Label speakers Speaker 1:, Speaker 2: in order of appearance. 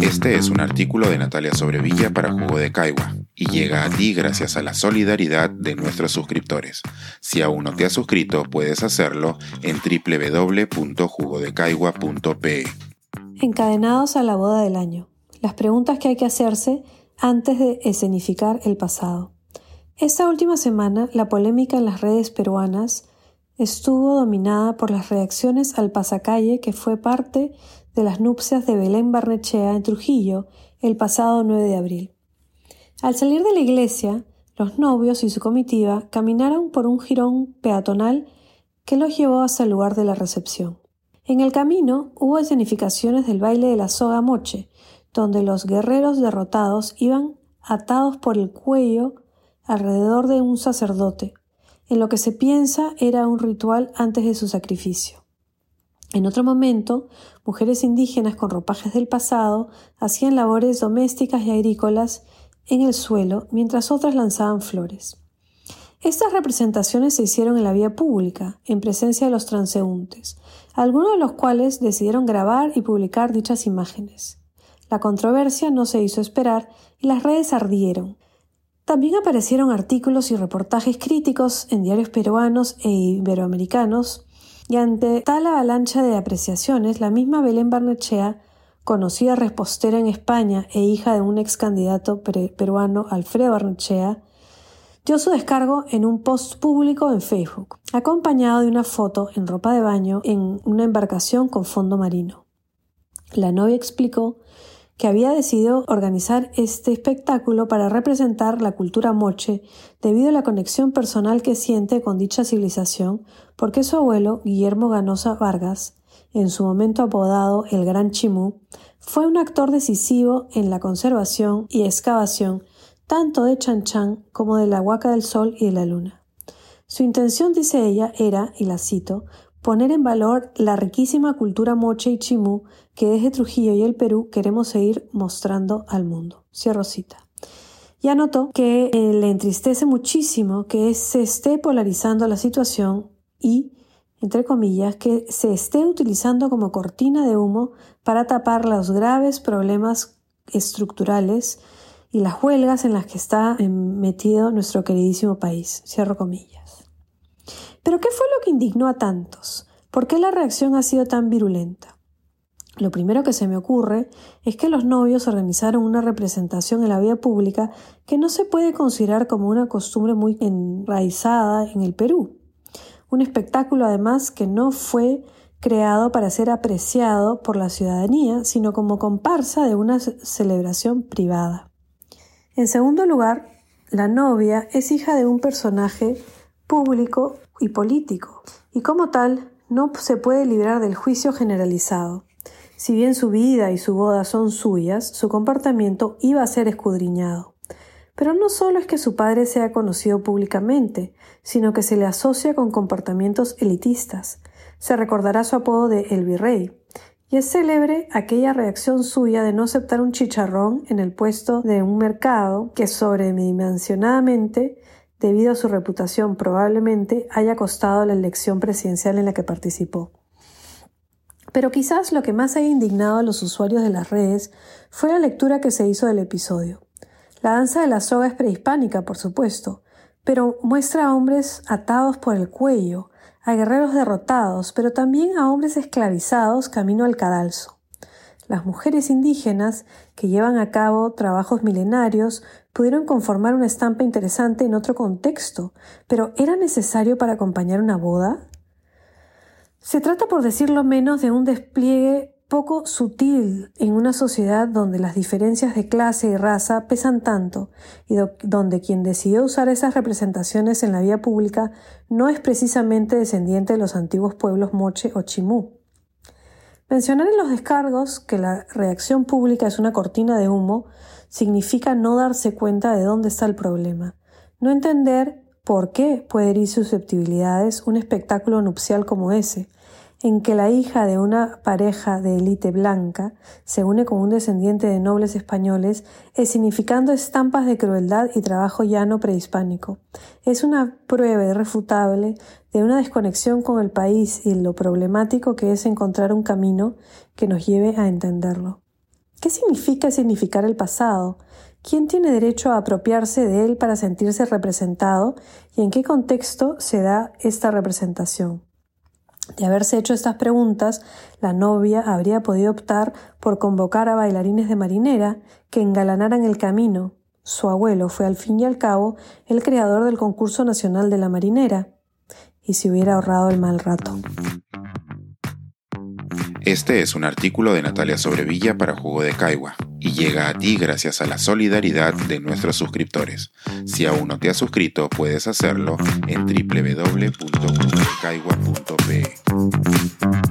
Speaker 1: Este es un artículo de Natalia Sobrevilla para Jugo de Caigua y llega a ti gracias a la solidaridad de nuestros suscriptores. Si aún no te has suscrito, puedes hacerlo en www.jugodecaigua.pe.
Speaker 2: Encadenados a la boda del año. Las preguntas que hay que hacerse antes de escenificar el pasado. Esta última semana, la polémica en las redes peruanas estuvo dominada por las reacciones al pasacalle que fue parte de las nupcias de Belén Barnechea en Trujillo el pasado 9 de abril. Al salir de la iglesia, los novios y su comitiva caminaron por un jirón peatonal que los llevó hasta el lugar de la recepción. En el camino hubo escenificaciones del baile de la soga moche, donde los guerreros derrotados iban atados por el cuello alrededor de un sacerdote, en lo que se piensa era un ritual antes de su sacrificio. En otro momento, mujeres indígenas con ropajes del pasado hacían labores domésticas y agrícolas en el suelo mientras otras lanzaban flores. Estas representaciones se hicieron en la vía pública, en presencia de los transeúntes, algunos de los cuales decidieron grabar y publicar dichas imágenes. La controversia no se hizo esperar y las redes ardieron. También aparecieron artículos y reportajes críticos en diarios peruanos e iberoamericanos y ante tal avalancha de apreciaciones, la misma Belén Barnechea, conocida repostera en España e hija de un ex candidato peruano Alfredo Barnechea, dio su descargo en un post público en Facebook, acompañado de una foto en ropa de baño en una embarcación con fondo marino. La novia explicó que había decidido organizar este espectáculo para representar la cultura moche debido a la conexión personal que siente con dicha civilización, porque su abuelo, Guillermo Ganosa Vargas, en su momento apodado el Gran Chimú, fue un actor decisivo en la conservación y excavación tanto de Chan Chan como de la Huaca del Sol y de la Luna. Su intención, dice ella, era, y la cito, poner en valor la riquísima cultura moche y chimú que desde Trujillo y el Perú queremos seguir mostrando al mundo. Cierro cita. Ya notó que eh, le entristece muchísimo que se esté polarizando la situación y, entre comillas, que se esté utilizando como cortina de humo para tapar los graves problemas estructurales y las huelgas en las que está metido nuestro queridísimo país. Cierro comillas. Pero ¿qué fue lo que indignó a tantos? ¿Por qué la reacción ha sido tan virulenta? Lo primero que se me ocurre es que los novios organizaron una representación en la vía pública que no se puede considerar como una costumbre muy enraizada en el Perú. Un espectáculo además que no fue creado para ser apreciado por la ciudadanía, sino como comparsa de una celebración privada. En segundo lugar, la novia es hija de un personaje público y político, y como tal no se puede librar del juicio generalizado. Si bien su vida y su boda son suyas, su comportamiento iba a ser escudriñado. Pero no solo es que su padre sea conocido públicamente, sino que se le asocia con comportamientos elitistas. Se recordará su apodo de El Virrey, y es célebre aquella reacción suya de no aceptar un chicharrón en el puesto de un mercado que sobredimensionadamente debido a su reputación probablemente haya costado la elección presidencial en la que participó. Pero quizás lo que más haya indignado a los usuarios de las redes fue la lectura que se hizo del episodio. La danza de la soga es prehispánica, por supuesto, pero muestra a hombres atados por el cuello, a guerreros derrotados, pero también a hombres esclavizados camino al cadalso. Las mujeres indígenas, que llevan a cabo trabajos milenarios, pudieron conformar una estampa interesante en otro contexto, pero ¿era necesario para acompañar una boda? Se trata, por decirlo menos, de un despliegue poco sutil en una sociedad donde las diferencias de clase y raza pesan tanto y donde quien decidió usar esas representaciones en la vía pública no es precisamente descendiente de los antiguos pueblos moche o chimú. Mencionar en los descargos que la reacción pública es una cortina de humo significa no darse cuenta de dónde está el problema, no entender por qué puede herir susceptibilidades un espectáculo nupcial como ese, en que la hija de una pareja de élite blanca se une con un descendiente de nobles españoles, significando estampas de crueldad y trabajo llano prehispánico. Es una prueba irrefutable de una desconexión con el país y lo problemático que es encontrar un camino que nos lleve a entenderlo. ¿Qué significa significar el pasado? ¿Quién tiene derecho a apropiarse de él para sentirse representado y en qué contexto se da esta representación? De haberse hecho estas preguntas, la novia habría podido optar por convocar a bailarines de marinera que engalanaran el camino. Su abuelo fue al fin y al cabo el creador del concurso nacional de la marinera, y se hubiera ahorrado el mal rato.
Speaker 1: Este es un artículo de Natalia Sobrevilla para Jugo de Caigua y llega a ti gracias a la solidaridad de nuestros suscriptores. Si aún no te has suscrito, puedes hacerlo en www.jugodecaigua.pe.